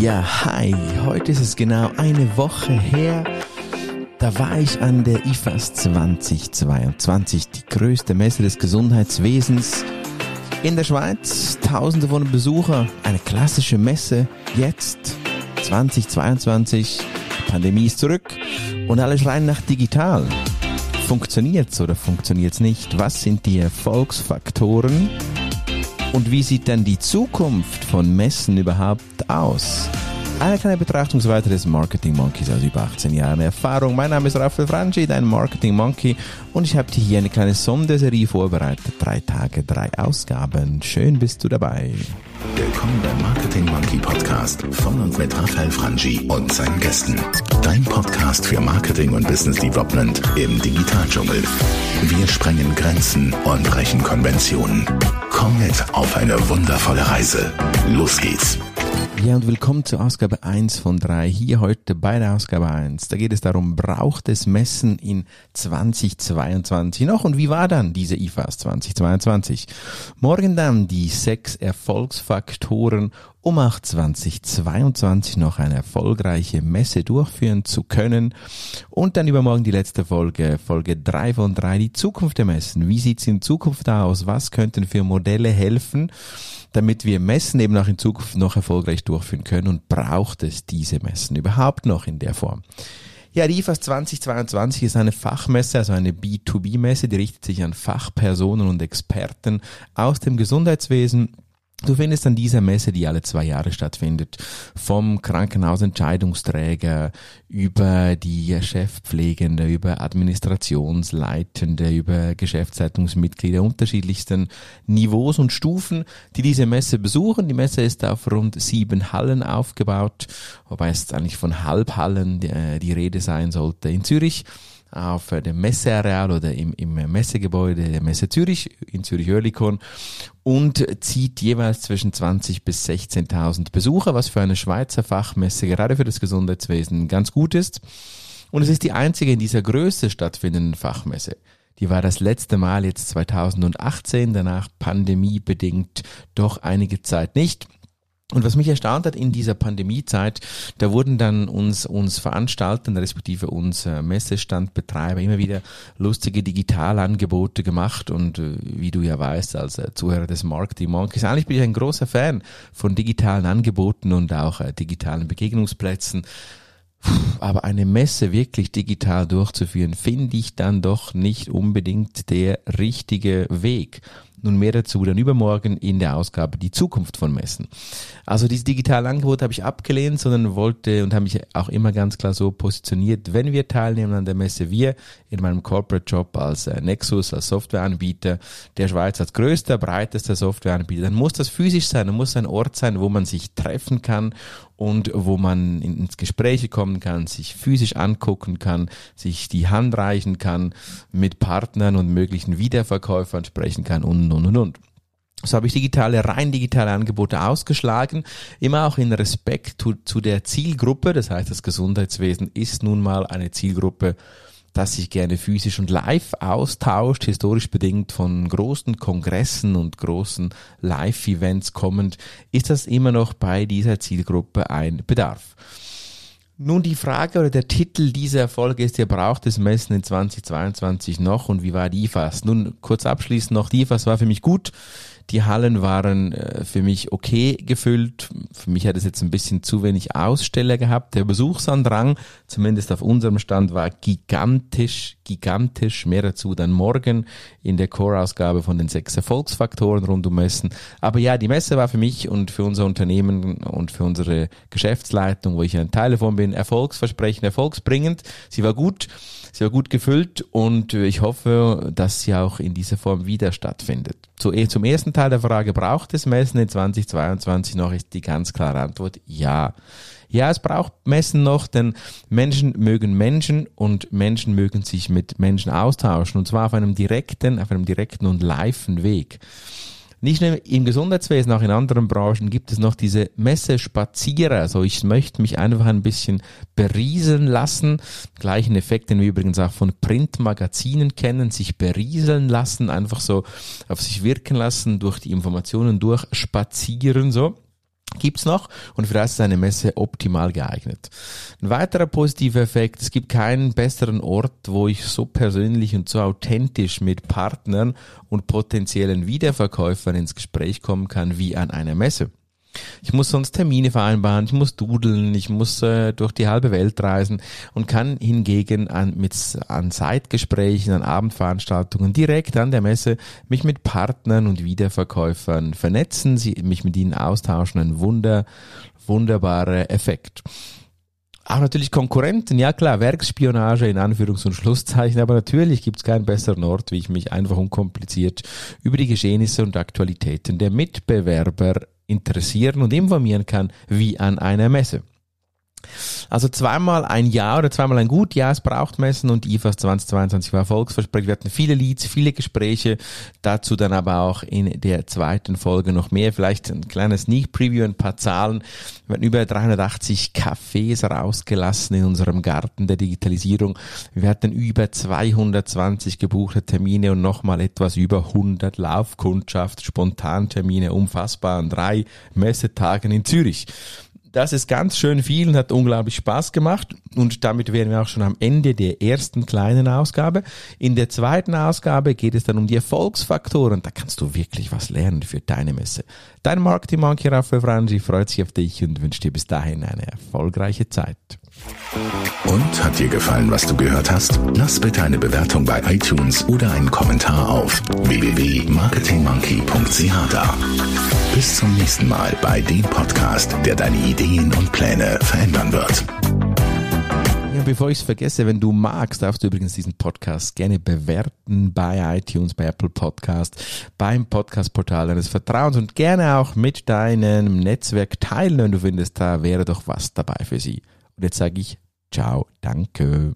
Ja, hi. Heute ist es genau eine Woche her. Da war ich an der IFAS 2022, die größte Messe des Gesundheitswesens in der Schweiz. Tausende von Besucher, eine klassische Messe. Jetzt 2022, die Pandemie ist zurück und alle schreien nach digital. Funktioniert's oder funktioniert's nicht? Was sind die Erfolgsfaktoren? Und wie sieht denn die Zukunft von Messen überhaupt aus? Eine kleine Betrachtungsweise des Marketing Monkeys aus über 18 Jahren Erfahrung. Mein Name ist Raphael Franchi, dein Marketing Monkey und ich habe dir hier eine kleine Sonderserie vorbereitet. Drei Tage, drei Ausgaben. Schön bist du dabei. Willkommen beim Marketing Monkey Podcast von und mit Raphael Frangi und seinen Gästen. Dein Podcast für Marketing und Business Development im Digitaldschungel. Wir sprengen Grenzen und brechen Konventionen. Komm mit auf eine wundervolle Reise. Los geht's. Ja, und willkommen zur Ausgabe 1 von 3. Hier heute bei der Ausgabe 1. Da geht es darum, braucht es Messen in 2022 noch? Und wie war dann diese IFAS 2022? Morgen dann die sechs Erfolgsfaktoren, um auch 2022 noch eine erfolgreiche Messe durchführen zu können. Und dann übermorgen die letzte Folge, Folge 3 von 3, die Zukunft der Messen. Wie sieht's in Zukunft aus? Was könnten für Modelle helfen? damit wir Messen eben auch in Zukunft noch erfolgreich durchführen können und braucht es diese Messen überhaupt noch in der Form? Ja, die IFAS 2022 ist eine Fachmesse, also eine B2B-Messe, die richtet sich an Fachpersonen und Experten aus dem Gesundheitswesen Du findest an dieser Messe, die alle zwei Jahre stattfindet, vom Krankenhausentscheidungsträger über die Chefpflegende, über Administrationsleitende, über Geschäftsleitungsmitglieder unterschiedlichsten Niveaus und Stufen, die diese Messe besuchen. Die Messe ist auf rund sieben Hallen aufgebaut, wobei es eigentlich von Halbhallen die, äh, die Rede sein sollte. In Zürich auf dem Messeareal oder im, im Messegebäude der Messe Zürich in Zürich-Oerlikon und zieht jeweils zwischen 20 bis 16.000 Besucher, was für eine Schweizer Fachmesse gerade für das Gesundheitswesen ganz gut ist. Und es ist die einzige in dieser Größe stattfindenden Fachmesse. Die war das letzte Mal jetzt 2018, danach pandemiebedingt doch einige Zeit nicht. Und was mich erstaunt hat in dieser Pandemiezeit, da wurden dann uns, uns Veranstalter, respektive uns äh, Messestandbetreiber immer wieder lustige Digitalangebote gemacht und äh, wie du ja weißt, als äh, Zuhörer des Marketing Monkeys, eigentlich bin ich ein großer Fan von digitalen Angeboten und auch äh, digitalen Begegnungsplätzen. Aber eine Messe wirklich digital durchzuführen, finde ich dann doch nicht unbedingt der richtige Weg. Nun mehr dazu dann übermorgen in der Ausgabe Die Zukunft von Messen. Also dieses digitale Angebot habe ich abgelehnt, sondern wollte und habe mich auch immer ganz klar so positioniert, wenn wir teilnehmen an der Messe, wir in meinem Corporate Job als äh, Nexus, als Softwareanbieter der Schweiz, als größter, breitester Softwareanbieter, dann muss das physisch sein, dann muss ein Ort sein, wo man sich treffen kann und wo man ins Gespräch kommen kann, sich physisch angucken kann, sich die Hand reichen kann, mit Partnern und möglichen Wiederverkäufern sprechen kann und, und, und, und. So habe ich digitale, rein digitale Angebote ausgeschlagen, immer auch in Respekt zu, zu der Zielgruppe. Das heißt, das Gesundheitswesen ist nun mal eine Zielgruppe, das sich gerne physisch und live austauscht, historisch bedingt von großen Kongressen und großen Live-Events kommend, ist das immer noch bei dieser Zielgruppe ein Bedarf. Nun die Frage oder der Titel dieser Folge ist, ihr braucht es Messen in 2022 noch und wie war die IFAS? Nun kurz abschließend noch, die IFAS war für mich gut. Die Hallen waren äh, für mich okay gefüllt. Für mich hat es jetzt ein bisschen zu wenig Aussteller gehabt. Der Besuchsandrang, zumindest auf unserem Stand, war gigantisch, gigantisch. Mehr dazu dann morgen in der Core-Ausgabe von den sechs Erfolgsfaktoren rund um Messen. Aber ja, die Messe war für mich und für unser Unternehmen und für unsere Geschäftsleitung, wo ich ein Teil davon bin, erfolgsversprechend, erfolgsbringend. Sie war gut. Sie war gut gefüllt und ich hoffe, dass sie auch in dieser Form wieder stattfindet. Zum ersten Teil der Frage, braucht es Messen in 2022 noch, ist die ganz klare Antwort ja. Ja, es braucht Messen noch, denn Menschen mögen Menschen und Menschen mögen sich mit Menschen austauschen und zwar auf einem direkten, auf einem direkten und liven Weg. Nicht nur im Gesundheitswesen, auch in anderen Branchen gibt es noch diese Messespazierer. Also ich möchte mich einfach ein bisschen berieseln lassen. Gleichen Effekt, den wir übrigens auch von Printmagazinen kennen, sich berieseln lassen, einfach so auf sich wirken lassen, durch die Informationen durchspazieren, so. Gibt's noch und für das ist eine Messe optimal geeignet. Ein weiterer positiver Effekt, es gibt keinen besseren Ort, wo ich so persönlich und so authentisch mit Partnern und potenziellen Wiederverkäufern ins Gespräch kommen kann wie an einer Messe. Ich muss sonst Termine vereinbaren, ich muss dudeln, ich muss äh, durch die halbe Welt reisen und kann hingegen an, mit, an Zeitgesprächen, an Abendveranstaltungen direkt an der Messe mich mit Partnern und Wiederverkäufern vernetzen, sie, mich mit ihnen austauschen, ein wunder, wunderbarer Effekt. Auch natürlich Konkurrenten, ja klar, Werksspionage in Anführungs- und Schlusszeichen, aber natürlich gibt es keinen besseren Ort, wie ich mich einfach unkompliziert über die Geschehnisse und Aktualitäten der Mitbewerber interessieren und informieren kann, wie an einer Messe. Also zweimal ein Jahr oder zweimal ein gut Jahr, es braucht Messen und IFAS 2022 war erfolgsversprechend. Wir hatten viele Leads, viele Gespräche, dazu dann aber auch in der zweiten Folge noch mehr. Vielleicht ein kleines Sneak Preview, ein paar Zahlen. Wir hatten über 380 Cafés rausgelassen in unserem Garten der Digitalisierung. Wir hatten über 220 gebuchte Termine und nochmal etwas über 100 Laufkundschaft, Spontantermine, unfassbar an drei Messetagen in Zürich. Das ist ganz schön viel und hat unglaublich Spaß gemacht. Und damit wären wir auch schon am Ende der ersten kleinen Ausgabe. In der zweiten Ausgabe geht es dann um die Erfolgsfaktoren. Da kannst du wirklich was lernen für deine Messe. Dein Marketing Monkey Raphael Frangi freut sich auf dich und wünscht dir bis dahin eine erfolgreiche Zeit. Und hat dir gefallen, was du gehört hast? Lass bitte eine Bewertung bei iTunes oder einen Kommentar auf www.marketingmonkey.ch da. Bis zum nächsten Mal bei dem Podcast, der deine Ideen und Pläne verändern wird. Ja, bevor ich es vergesse, wenn du magst, darfst du übrigens diesen Podcast gerne bewerten bei iTunes, bei Apple Podcast, beim Podcast-Portal deines Vertrauens und gerne auch mit deinem Netzwerk teilen, wenn du findest, da wäre doch was dabei für sie. Und jetzt sage ich ciao, danke.